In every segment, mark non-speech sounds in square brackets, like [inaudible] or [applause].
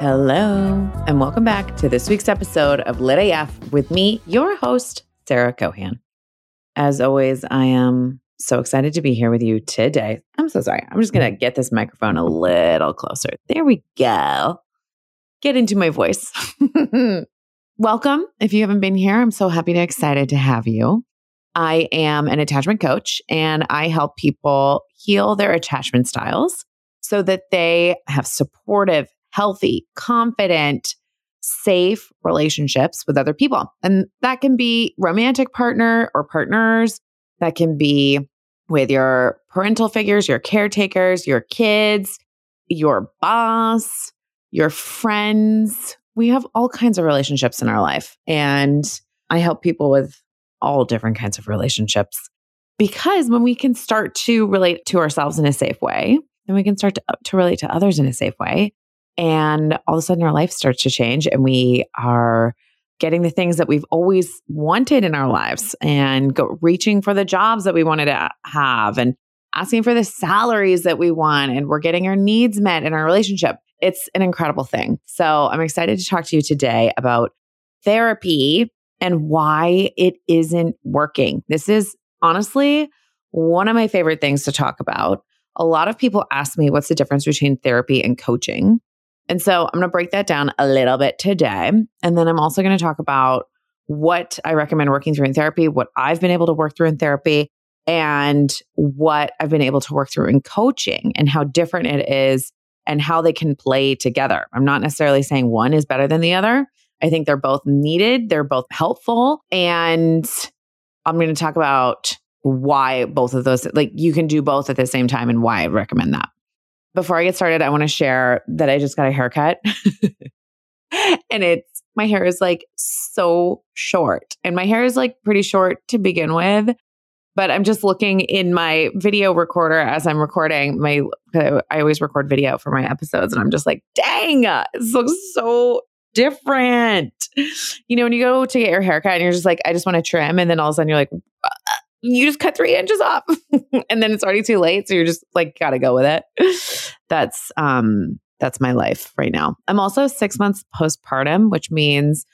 Hello, and welcome back to this week's episode of Lit AF with me, your host, Sarah Cohan. As always, I am so excited to be here with you today. I'm so sorry. I'm just going to get this microphone a little closer. There we go. Get into my voice. [laughs] Welcome. If you haven't been here, I'm so happy and excited to have you. I am an attachment coach and I help people heal their attachment styles so that they have supportive, healthy, confident, safe relationships with other people. And that can be romantic partner or partners. That can be with your parental figures, your caretakers, your kids, your boss, your friends. We have all kinds of relationships in our life. And I help people with all different kinds of relationships because when we can start to relate to ourselves in a safe way, then we can start to, to relate to others in a safe way. And all of a sudden, our life starts to change and we are getting the things that we've always wanted in our lives and go, reaching for the jobs that we wanted to have and asking for the salaries that we want. And we're getting our needs met in our relationship. It's an incredible thing. So I'm excited to talk to you today about therapy and why it isn't working. This is honestly one of my favorite things to talk about. A lot of people ask me what's the difference between therapy and coaching. And so I'm going to break that down a little bit today. And then I'm also going to talk about what I recommend working through in therapy, what I've been able to work through in therapy, and what I've been able to work through in coaching and how different it is and how they can play together. I'm not necessarily saying one is better than the other. I think they're both needed, they're both helpful. And I'm going to talk about why both of those, like you can do both at the same time and why I recommend that. Before I get started, I want to share that I just got a haircut. [laughs] and it's my hair is like so short. And my hair is like pretty short to begin with. But I'm just looking in my video recorder as I'm recording my I always record video for my episodes and I'm just like, dang, this looks so different. You know, when you go to get your haircut and you're just like, I just want to trim. And then all of a sudden you're like, uh, you just cut three inches off [laughs] and then it's already too late. So you're just like, gotta go with it. That's, um, that's my life right now. I'm also six months postpartum, which means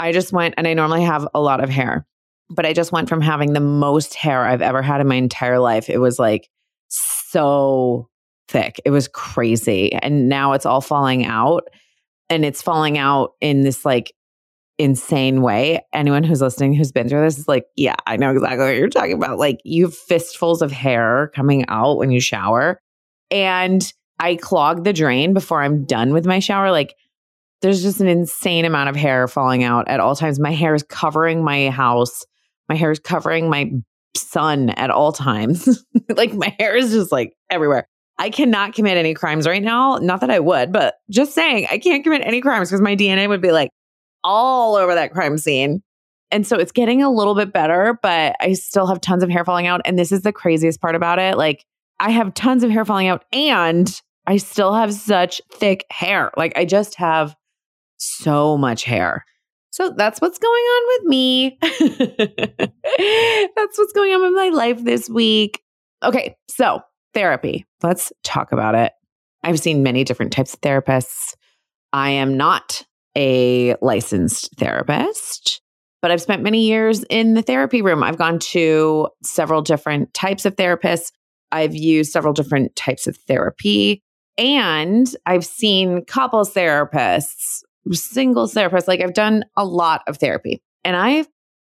I just went and I normally have a lot of hair, but I just went from having the most hair I've ever had in my entire life. It was like so thick. It was crazy. And now it's all falling out and it's falling out in this like insane way. Anyone who's listening who's been through this is like, yeah, I know exactly what you're talking about. Like you have fistfuls of hair coming out when you shower. And I clog the drain before I'm done with my shower. Like there's just an insane amount of hair falling out at all times. My hair is covering my house. My hair is covering my son at all times. [laughs] like my hair is just like everywhere. I cannot commit any crimes right now. Not that I would, but just saying, I can't commit any crimes because my DNA would be like all over that crime scene. And so it's getting a little bit better, but I still have tons of hair falling out. And this is the craziest part about it. Like, I have tons of hair falling out and I still have such thick hair. Like, I just have so much hair. So that's what's going on with me. [laughs] that's what's going on with my life this week. Okay, so therapy. Let's talk about it. I've seen many different types of therapists. I am not a licensed therapist, but I've spent many years in the therapy room. I've gone to several different types of therapists. I've used several different types of therapy. And I've seen couples therapists, singles therapist. Like I've done a lot of therapy. And I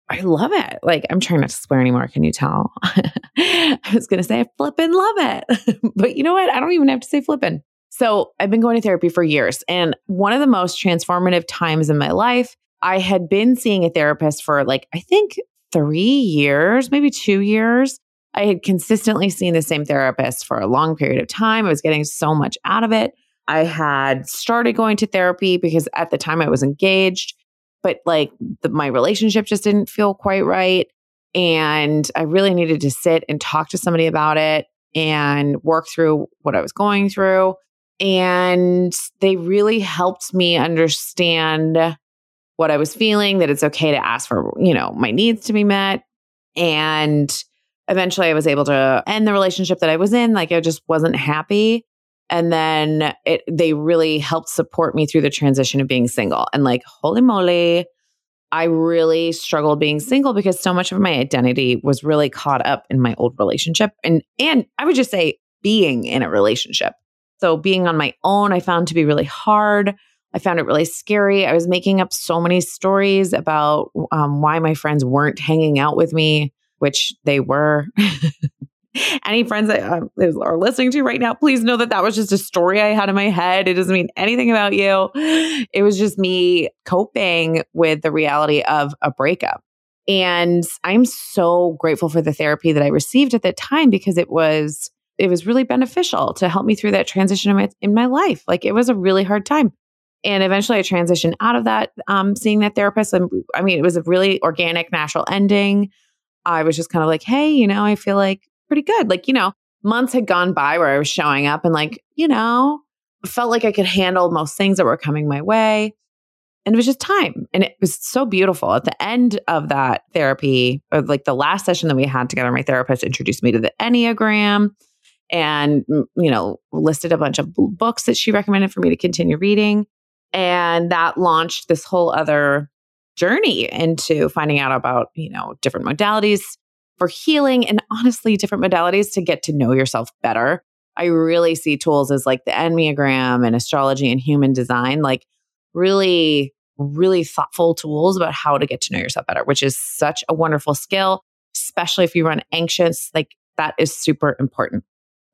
I love it. Like I'm trying not to swear anymore. Can you tell? [laughs] I was to say I flippin' love it. [laughs] but you know what? I don't even have to say flippin'. So I've been going to therapy for years. And one of the most transformative times in my life, I had been seeing a therapist for like, I think three years, maybe two years. I had consistently seen the same therapist for a long period of time. I was getting so much out of it. I had started going to therapy because at the time I was engaged but like the, my relationship just didn't feel quite right. And I really needed to sit and talk to somebody about it and work through what I was going through. And they really helped me understand what I was feeling, that it's okay to ask for, you know, my needs to be met. And eventually I was able to end the relationship that I was in. Like I just wasn't happy. And then it, they really helped support me through the transition of being single. And like, holy moly, I really struggled being single because so much of my identity was really caught up in my old relationship. And and I would just say being in a relationship. So being on my own, I found to be really hard. I found it really scary. I was making up so many stories about um, why my friends weren't hanging out with me, which they were. [laughs] [laughs] Any friends that uh, are listening to right now, please know that that was just a story I had in my head. It doesn't mean anything about you. It was just me coping with the reality of a breakup. And I'm so grateful for the therapy that I received at that time because it was it was really beneficial to help me through that transition in my, in my life. Like it was a really hard time. And eventually I transitioned out of that, um, seeing that therapist. And I mean, it was a really organic, natural ending. I was just kind of like, hey, you know, I feel like pretty good. Like, you know, months had gone by where I was showing up and like, you know, felt like I could handle most things that were coming my way. And it was just time. And it was so beautiful. At the end of that therapy, or like the last session that we had together, my therapist introduced me to the Enneagram and mm, you know listed a bunch of books that she recommended for me to continue reading and that launched this whole other journey into finding out about you know different modalities for healing and honestly different modalities to get to know yourself better i really see tools as like the enneagram and astrology and human design like really really thoughtful tools about how to get to know yourself better which is such a wonderful skill especially if you run anxious like that is super important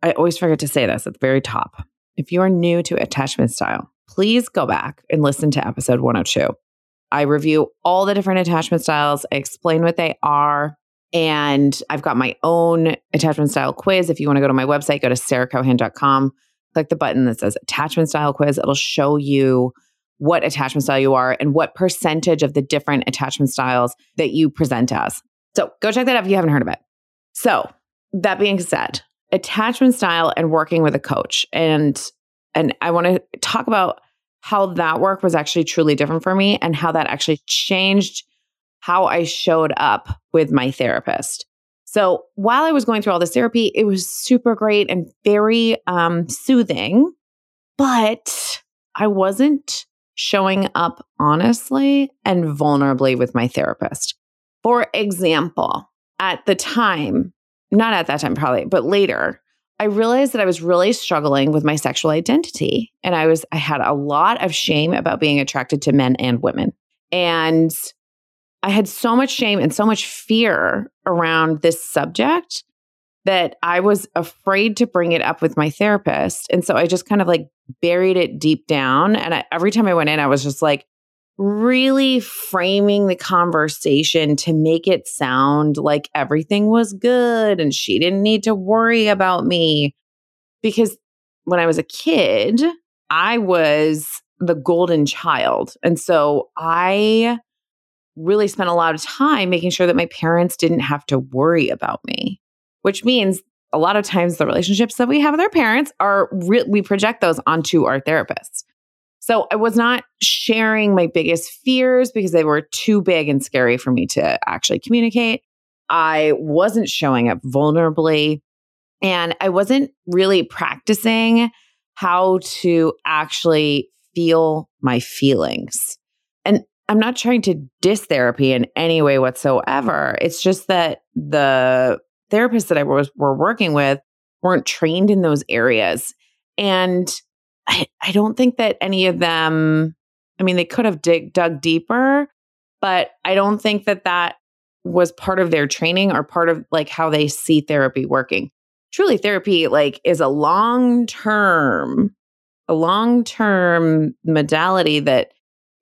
I always forget to say this at the very top. If you are new to attachment style, please go back and listen to episode 102. I review all the different attachment styles, I explain what they are, and I've got my own attachment style quiz. If you want to go to my website, go to sarahcohan.com, click the button that says attachment style quiz. It'll show you what attachment style you are and what percentage of the different attachment styles that you present as. So go check that out if you haven't heard of it. So, that being said, attachment style and working with a coach. And and I want to talk about how that work was actually truly different for me and how that actually changed how I showed up with my therapist. So while I was going through all this therapy, it was super great and very um, soothing, but I wasn't showing up honestly and vulnerably with my therapist. For example, at the time, not at that time, probably, but later, I realized that I was really struggling with my sexual identity. And I was, I had a lot of shame about being attracted to men and women. And I had so much shame and so much fear around this subject that I was afraid to bring it up with my therapist. And so I just kind of like buried it deep down. And I, every time I went in, I was just like, really framing the conversation to make it sound like everything was good and she didn't need to worry about me. Because when I was a kid, I was the golden child. And so I really spent a lot of time making sure that my parents didn't have to worry about me, which means a lot of times the relationships that we have with our parents are re- we project those onto our therapists. So I was not sharing my biggest fears because they were too big and scary for me to actually communicate. I wasn't showing up vulnerably and I wasn't really practicing how to actually feel my feelings. I'm not trying to diss therapy in any way whatsoever. It's just that the therapists that I was were working with weren't trained in those areas. And I, I don't think that any of them, I mean, they could have dig, dug deeper, but I don't think that that was part of their training or part of like how they see therapy working. Truly, therapy like is a long term, a long term modality that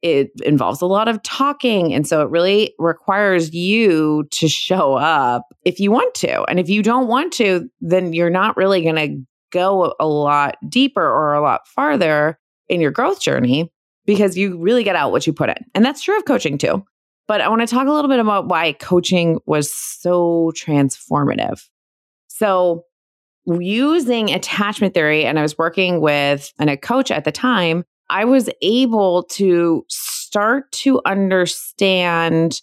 it involves a lot of talking. And so it really requires you to show up if you want to. And if you don't want to, then you're not really going to go a lot deeper or a lot farther in your growth journey because you really get out what you put in. And that's true of coaching too. But I want to talk a little bit about why coaching was so transformative. So, using attachment theory, and I was working with and a coach at the time, I was able to start to understand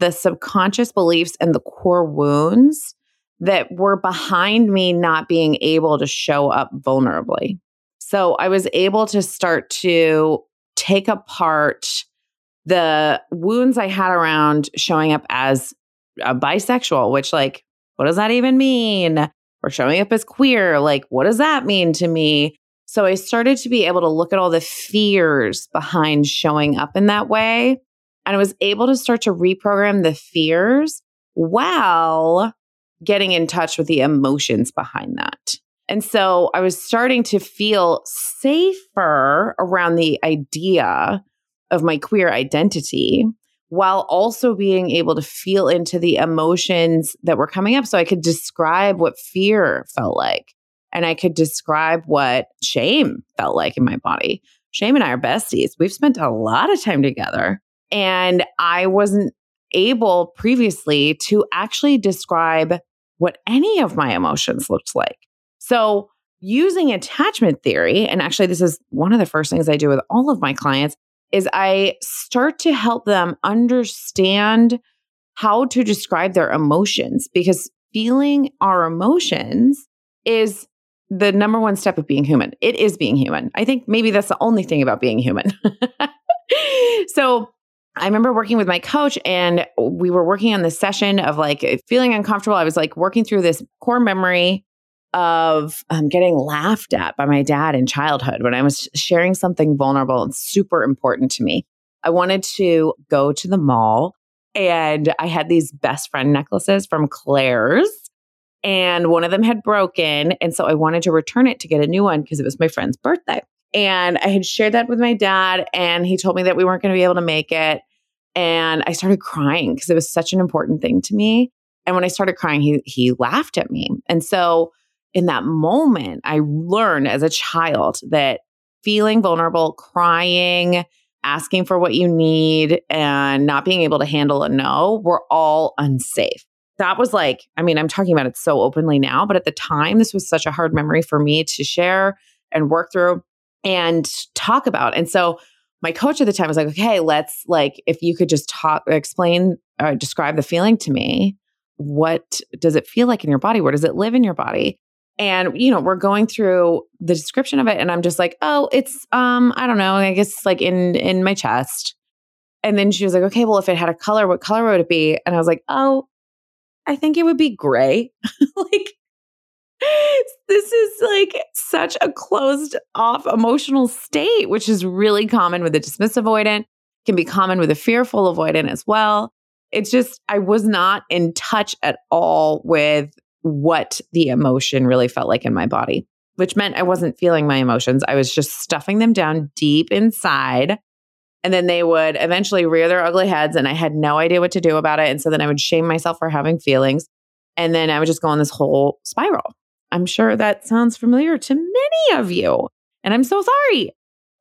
the subconscious beliefs and the core wounds that were behind me not being able to show up vulnerably. So I was able to start to take apart the wounds I had around showing up as a bisexual, which, like, what does that even mean? Or showing up as queer, like, what does that mean to me? So I started to be able to look at all the fears behind showing up in that way. And I was able to start to reprogram the fears while getting in touch with the emotions behind that. And so I was starting to feel safer around the idea of my queer identity while also being able to feel into the emotions that were coming up. So I could describe what fear felt like and I could describe what shame felt like in my body. Shame and I are besties. We've spent a lot of time together. And I wasn't able previously to actually describe what any of my emotions looked like. So, using attachment theory, and actually, this is one of the first things I do with all of my clients, is I start to help them understand how to describe their emotions because feeling our emotions is the number one step of being human. It is being human. I think maybe that's the only thing about being human. [laughs] so, I remember working with my coach and we were working on this session of like feeling uncomfortable. I was like working through this core memory of um, getting laughed at by my dad in childhood when I was sharing something vulnerable and super important to me. I wanted to go to the mall and I had these best friend necklaces from Claire's and one of them had broken. And so I wanted to return it to get a new one because it was my friend's birthday. And I had shared that with my dad, and he told me that we weren't going to be able to make it. And I started crying because it was such an important thing to me. And when I started crying, he he laughed at me. And so in that moment, I learned as a child that feeling vulnerable, crying, asking for what you need, and not being able to handle a no were all unsafe. That was like, I mean, I'm talking about it so openly now, but at the time, this was such a hard memory for me to share and work through and talk about. And so my coach at the time was like, okay, let's like, if you could just talk, explain, or describe the feeling to me. What does it feel like in your body? Where does it live in your body? And, you know, we're going through the description of it. And I'm just like, oh, it's, um, I don't know, I guess like in, in my chest. And then she was like, okay, well, if it had a color, what color would it be? And I was like, oh, I think it would be gray. [laughs] like, this is like such a closed off emotional state, which is really common with a dismiss avoidant, can be common with a fearful avoidant as well. It's just, I was not in touch at all with what the emotion really felt like in my body, which meant I wasn't feeling my emotions. I was just stuffing them down deep inside. And then they would eventually rear their ugly heads, and I had no idea what to do about it. And so then I would shame myself for having feelings. And then I would just go on this whole spiral. I'm sure that sounds familiar to many of you. And I'm so sorry.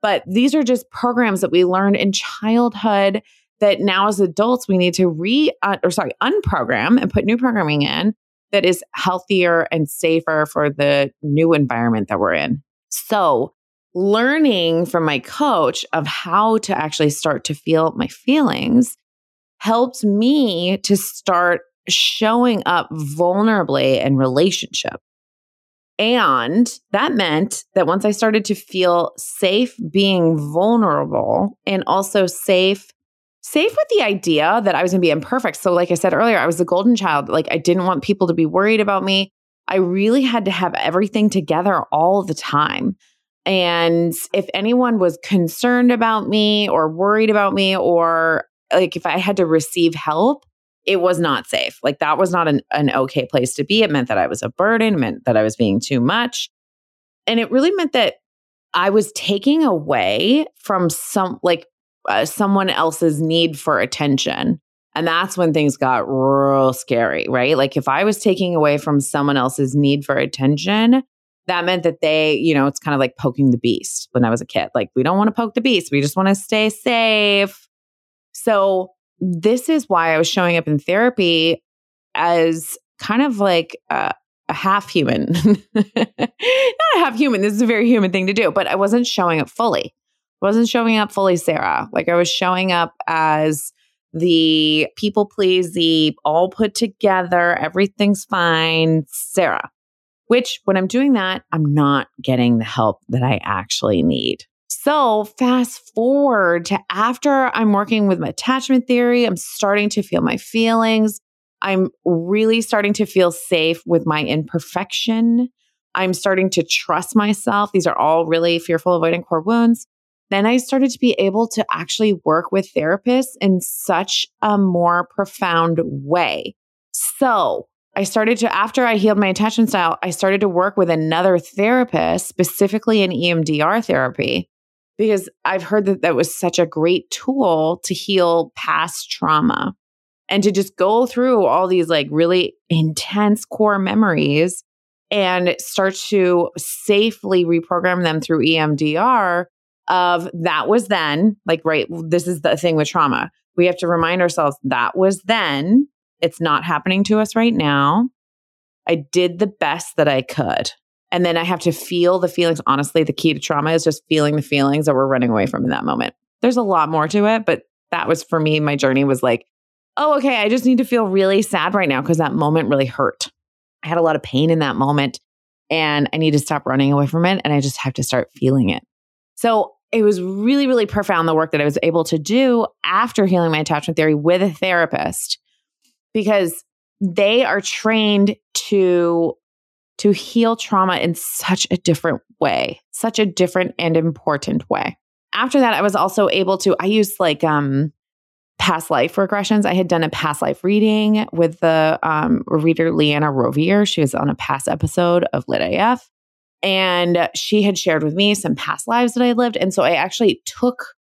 But these are just programs that we learned in childhood that now as adults we need to re uh, or sorry, unprogram and put new programming in that is healthier and safer for the new environment that we're in. So, learning from my coach of how to actually start to feel my feelings helped me to start showing up vulnerably in relationship. And that meant that once I started to feel safe being vulnerable and also safe safe with the idea that I was going to be imperfect. So like I said earlier, I was the golden child. Like I didn't want people to be worried about me. I really had to have everything together all the time. And if anyone was concerned about me or worried about me or like if I had to receive help, it was not safe. Like that was not an, an okay place to be. It meant that I was a burden, meant that I was being too much. And it really meant that I was taking away from some, like uh, someone else's need for attention. And that's when things got real scary, right? Like if I was taking away from someone else's need for attention, that meant that they, you know, it's kind of like poking the beast when I was a kid. Like we don't want to poke the beast. We just want to stay safe. So this is why I was showing up in therapy as kind of like a, a half human. [laughs] Not a half human. This is a very human thing to do, but I wasn't showing up fully. I wasn't showing up fully, Sarah. Like I was showing up as the people please, the all put together, everything's fine, Sarah. Which, when I'm doing that, I'm not getting the help that I actually need. So, fast forward to after I'm working with my attachment theory, I'm starting to feel my feelings. I'm really starting to feel safe with my imperfection. I'm starting to trust myself. These are all really fearful avoidant core wounds. Then I started to be able to actually work with therapists in such a more profound way. So I started to, after I healed my attention style, I started to work with another therapist, specifically in EMDR therapy, because I've heard that that was such a great tool to heal past trauma and to just go through all these like really intense core memories and start to safely reprogram them through EMDR of that was then like right this is the thing with trauma. We have to remind ourselves that was then it's not happening to us right now i did the best that i could and then i have to feel the feelings honestly the key to trauma is just feeling the feelings that we're running away from in that moment there's a lot more to it but that was for me my journey was like oh, okay, I just need to feel really sad right now because that moment really hurt. I had a lot of pain in that moment and I need to stop running away from it and I just have to start feeling it. So it was really, really profound the work that I was able to do after healing my attachment theory with a therapist because they are trained to to heal trauma in such a different way, such a different and important way. After that, I was also able to, I used like um past life regressions. I had done a past life reading with the um, reader Leanna Rovier. She was on a past episode of Lit AF. And she had shared with me some past lives that I lived. And so I actually took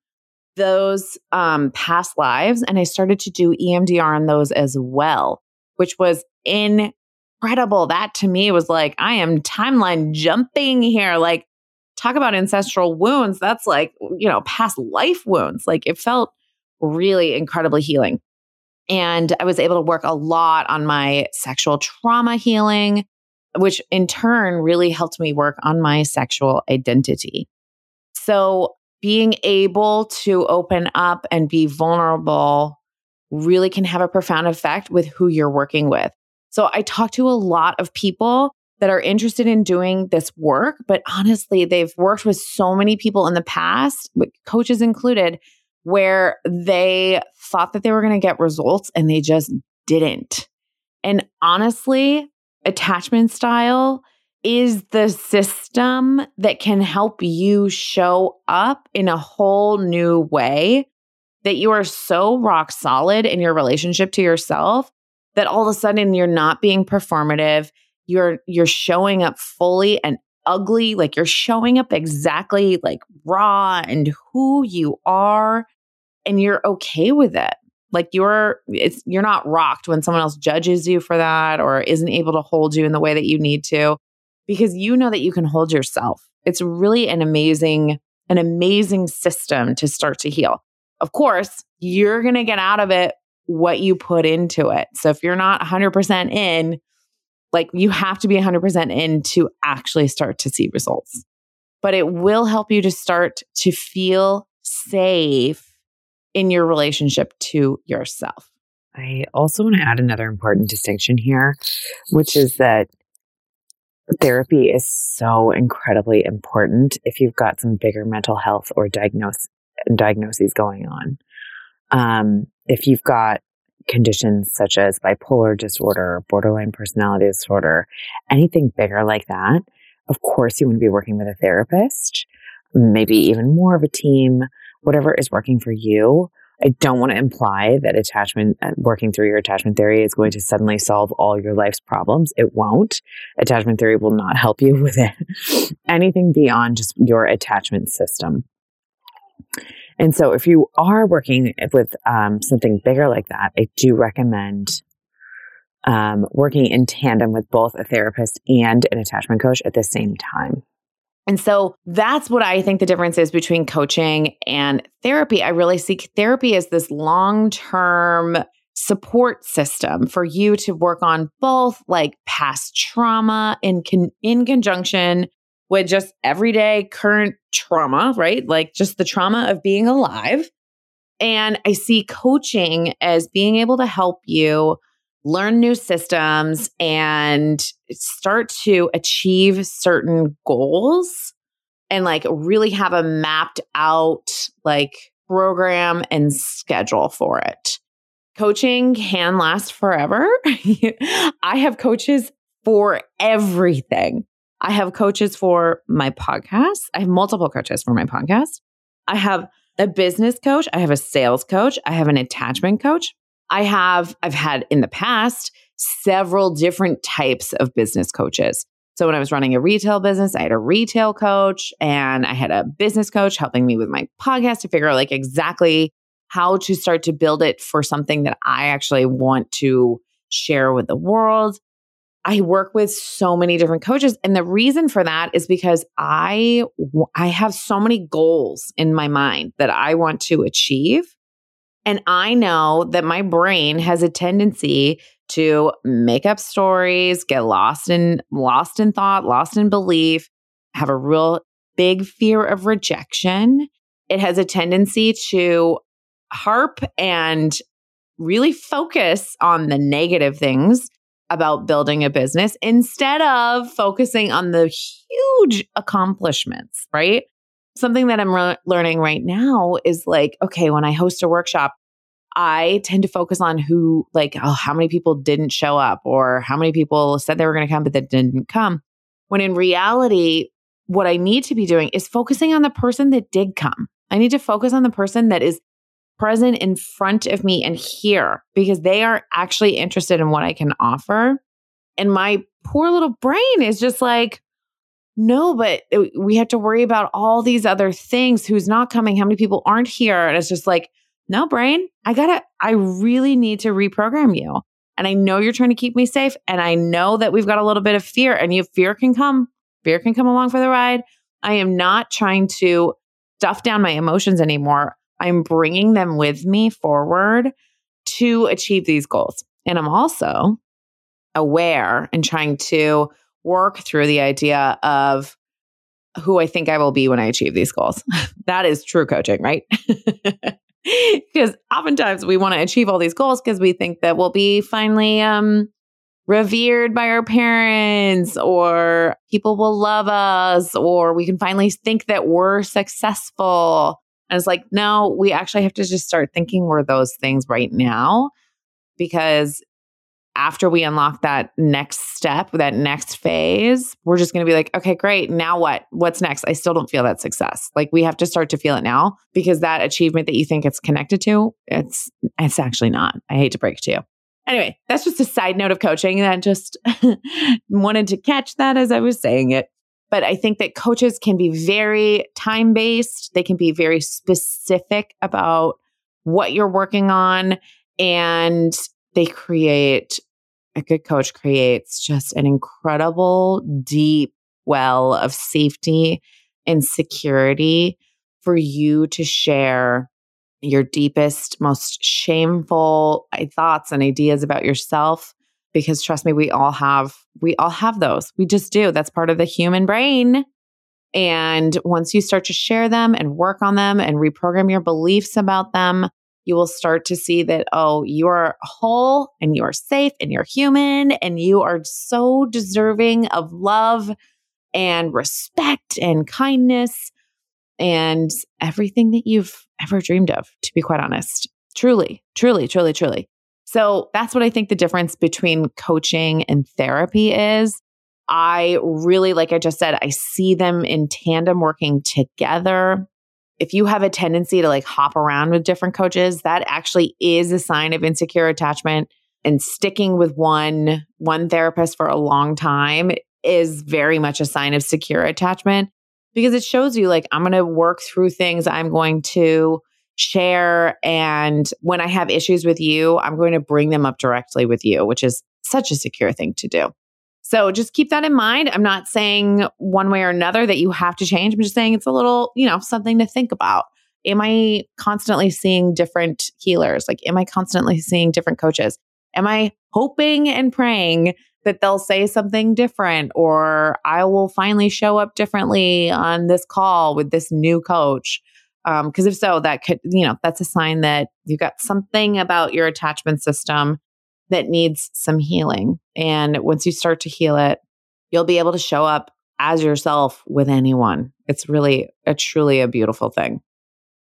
those um, past lives and I started to do EMDR on those as well, which was incredible. That to me was like, I am timeline jumping here. Like, talk about ancestral wounds. That's like, you know, past life wounds. Like, it felt really incredibly healing. And I was able to work a lot on my sexual trauma healing, which in turn really helped me work on my sexual identity. So being able to open up and be vulnerable really can have a profound effect with who you're working with. So I talk to a lot of people that are interested in doing this work, but honestly, they've worked with so many people in the past, coaches included, where they thought that they were going to get results and they just didn't. And honestly, attachment style is the system that can help you show up in a whole new way that you are so rock solid in your relationship to yourself that all of a sudden you're not being performative. You're you're showing up fully and ugly. Like you're showing up exactly like raw and who you are and you're okay with it. Like you're it's you're not rocked when someone else judges you for that or isn't able to hold you in the way that you need to because you know that you can hold yourself. It's really an amazing an amazing system to start to heal. Of course, you're going to get out of it what you put into it. So if you're not 100% in, like you have to be 100% in to actually start to see results. But it will help you to start to feel safe in your relationship to yourself. I also want to add another important distinction here, which is that therapy is so incredibly important if you've got some bigger mental health or diagnose, diagnoses going on. Um, if you've got conditions such as bipolar disorder, borderline personality disorder, anything bigger like that, of course you want to be working with a therapist, maybe even more of a team whatever is working for you. I don't want to imply that attachment, uh, working through your attachment theory is going to suddenly solve all your life's problems. It won't. Attachment theory will not help you [laughs] with it. Anything beyond just your attachment system. And so if you are working with um, something bigger like that, I do recommend um, working in tandem with both a therapist and an attachment coach at the same time. And so that's what I think the difference is between coaching and therapy. I really see therapy as this long term support system for you to work on both like past trauma in con- in conjunction with just everyday current trauma, right? Like just the trauma of being alive. And I see coaching as being able to help you learn new systems and start to achieve certain goals and like really have a mapped out like program and schedule for it. Coaching can last forever. [laughs] I have coaches for everything. I have coaches for my podcast. I have multiple coaches for my podcast. I have a business coach. I have a sales coach. I have an attachment coach. I have, I've had in the past several different types of business coaches. So when I was running a retail business, I had a retail coach and I had a business coach helping me with my podcast to figure out like exactly how to start to build it for something that I actually want to share with the world. I work with so many different coaches and the reason for that is because I I have so many goals in my mind that I want to achieve and I know that my brain has a tendency to make up stories, get lost in lost in thought, lost in belief, have a real big fear of rejection. It has a tendency to harp and really focus on the negative things about building a business instead of focusing on the huge accomplishments, right? Something that I'm re- learning right now is like, okay, when I host a workshop, I tend to focus on who, like, oh, how many people didn't show up or how many people said they were going to come, but that didn't come. When in reality, what I need to be doing is focusing on the person that did come. I need to focus on the person that is present in front of me and here because they are actually interested in what I can offer. And my poor little brain is just like, no, but uh, we have to worry about all these other things who's not coming, how many people aren't here. And it's just like, no, brain, I gotta, I really need to reprogram you. And I know you're trying to keep me safe. And I know that we've got a little bit of fear, and you fear can come, fear can come along for the ride. I am not trying to stuff down my emotions anymore. I'm bringing them with me forward to achieve these goals. And I'm also aware and trying to work through the idea of who I think I will be when I achieve these goals. [laughs] that is true coaching, right? [laughs] because oftentimes we want to achieve all these goals because we think that we'll be finally um, revered by our parents or people will love us or we can finally think that we're successful. And it's like, no, we actually have to just start thinking we're those things right now because after we unlock that next step, that next phase, we're just going to be like, okay, great. Now what? What's next? I still don't feel that success. Like we have to start to feel it now because that achievement that you think it's connected to, it's it's actually not. I hate to break it to you. Anyway, that's just a side note of coaching that just [laughs] wanted to catch that as I was saying it. But I think that coaches can be very time based. They can be very specific about what you're working on and they create a good coach creates just an incredible, deep well of safety and security for you to share your deepest, most shameful uh, thoughts and ideas about yourself. Because trust me, we all have, we all have those. We just do. That's part of the human brain. And once you start to share them and work on them and reprogram your beliefs about them, you will start to see that, oh, you are whole and you are safe and you're human and you are so deserving of love and respect and kindness and everything that you've ever dreamed of, to be quite honest. Truly, truly, truly, truly. So that's what I think the difference between coaching and therapy is. I really, like I just said, I see them in tandem working together if you have a tendency to like hop around with different coaches, that actually is a sign of insecure attachment and sticking with one one therapist for a long time is very much a sign of secure attachment because it shows you like I'm going to work through things I'm going to share and when I have issues with you, I'm going to bring them up directly with you, which is such a secure thing to do. So just keep that in mind. I'm not saying one way or another that you have to change. I'm just saying it's a little, you know, something to think about. am I constantly seeing different healers? Like, am I constantly seeing different coaches? Am I hoping and praying that they'll say something different or I will finally show up differently on this call with this new coach? Because um, if so, that could, you know, that's a sign that you've got something about your attachment system that needs some healing. And once you start to heal it, you'll be able to show up as yourself with anyone. It's really a truly a beautiful thing.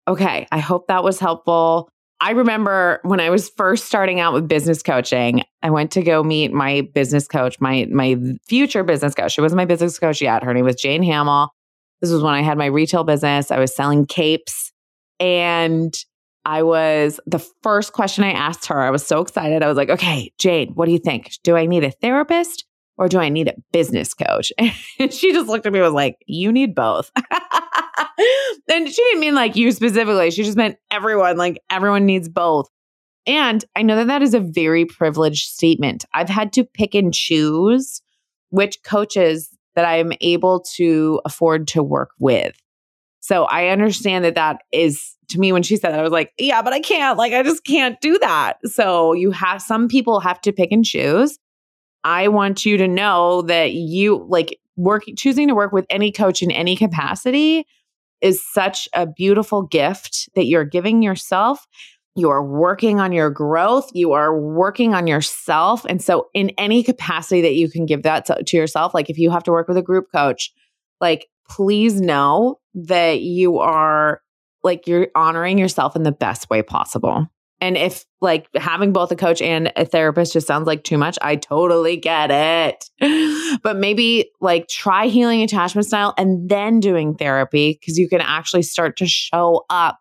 Okay, I hope that was helpful. I remember when I was first starting out with business coaching, I went to go meet my business coach, my my future business coach. She wasn't my business coach yet. Her name was Jane Hamill. This was when I had my retail business. I was selling capes and I was the first question I asked her. I was so excited. I was like, "Okay, Jane, what do you think? Do I need a therapist or do I need a business coach?" [laughs] And she just looked at me and was like, "You need both." [laughs] and she didn't mean like you specifically. She just meant everyone. Like everyone needs both. And I know that that is a very privileged statement. I've had to pick and choose which coaches that I'm able to afford to work with. So I understand that that is to me when she said that I was like, yeah, but I can't. Like I just can't do that. So you have some people have to pick and choose. I want you to know that you like work choosing to work with any coach in any capacity is such a beautiful gift that you're giving yourself. You are working on your growth. You are working on yourself. And so, in any capacity that you can give that to, to yourself, like if you have to work with a group coach, like please know that you are like you're honoring yourself in the best way possible. And if like having both a coach and a therapist just sounds like too much, I totally get it. [laughs] but maybe like try healing attachment style and then doing therapy because you can actually start to show up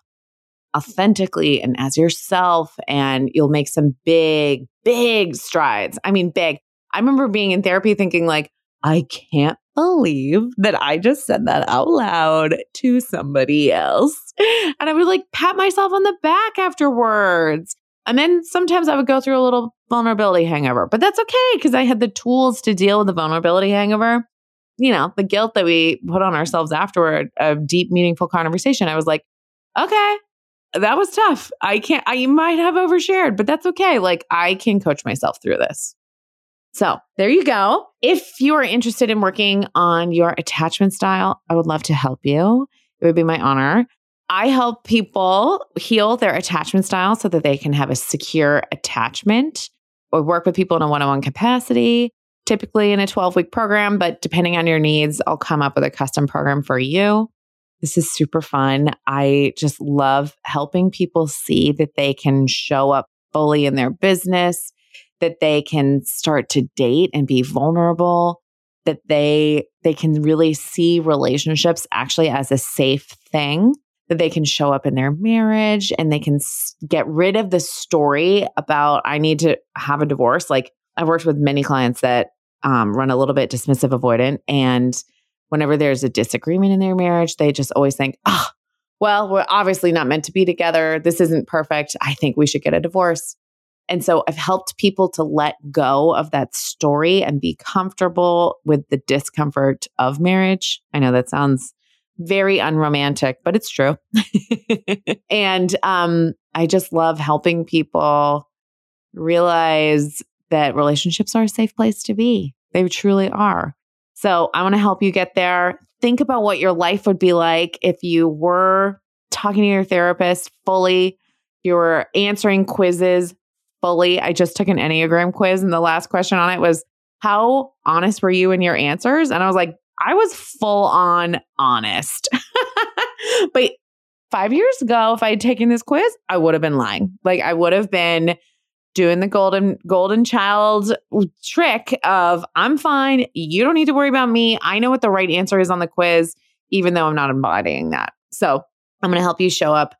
authentically and as yourself and you'll make some big, big strides. I mean, big. I remember being in therapy thinking like, I can't believe that I just said that out loud to somebody else. And I would like pat myself on the back afterwards. And then sometimes I would go through a little vulnerability hangover, but that's okay because I had the tools to deal with the vulnerability hangover. You know, the guilt that we put on ourselves afterward, a deep, meaningful conversation. I was like, okay, that was tough. I can't, I might have overshared, but that's okay. Like, I can coach myself through this. So there you go. If you are interested in working on your attachment style, I would love to help you. It would be my honor. I help people heal their attachment style so that they can have a secure attachment or work with people in a one on one capacity, typically in a 12 week program. But depending on your needs, I'll come up with a custom program for you. This is super fun. I just love helping people see that they can show up fully in their business that they can start to date and be vulnerable that they they can really see relationships actually as a safe thing that they can show up in their marriage and they can s- get rid of the story about i need to have a divorce. Like i've worked with many clients that um, run a little bit dismissive avoidant and whenever there's a disagreement in their marriage they just always think oh well we're obviously not meant to be together. This isn't perfect. I think we should get a divorce and so I've helped people to let go of that story and be comfortable with the discomfort of marriage. I know that sounds very unromantic, but it's true. [laughs] and um, I just love helping people realize that relationships are a safe place to be. They truly are. So I want to help you get there. Think about what your life would be like if you were talking to your therapist fully, you were answering quizzes fully. I just took an Enneagram quiz, and the last question on it was, How honest were you in your answers? And I was like, I was full on honest. [laughs] but five years ago, if I had taken this quiz, I would have been lying. Like I would have been doing the golden golden child trick of I'm fine. You don't need to worry about me. I know what the right answer is on the quiz, even though I'm not embodying that. So I'm going to help you show up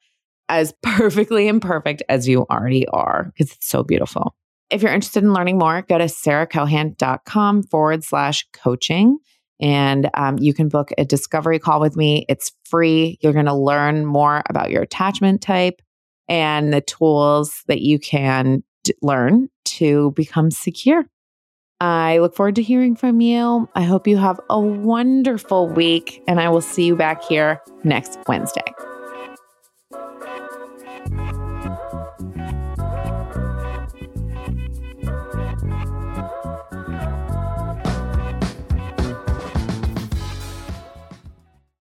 as [laughs] perfectly imperfect as you already are because it's so beautiful. If you're interested in learning more, go to sarahcohan.com forward slash coaching and um, you can book a discovery call with me. It's free. You're going to learn more about your attachment type and the tools that you can d- learn to become secure. I look forward to hearing from you. I hope you have a wonderful week, and I will see you back here next Wednesday.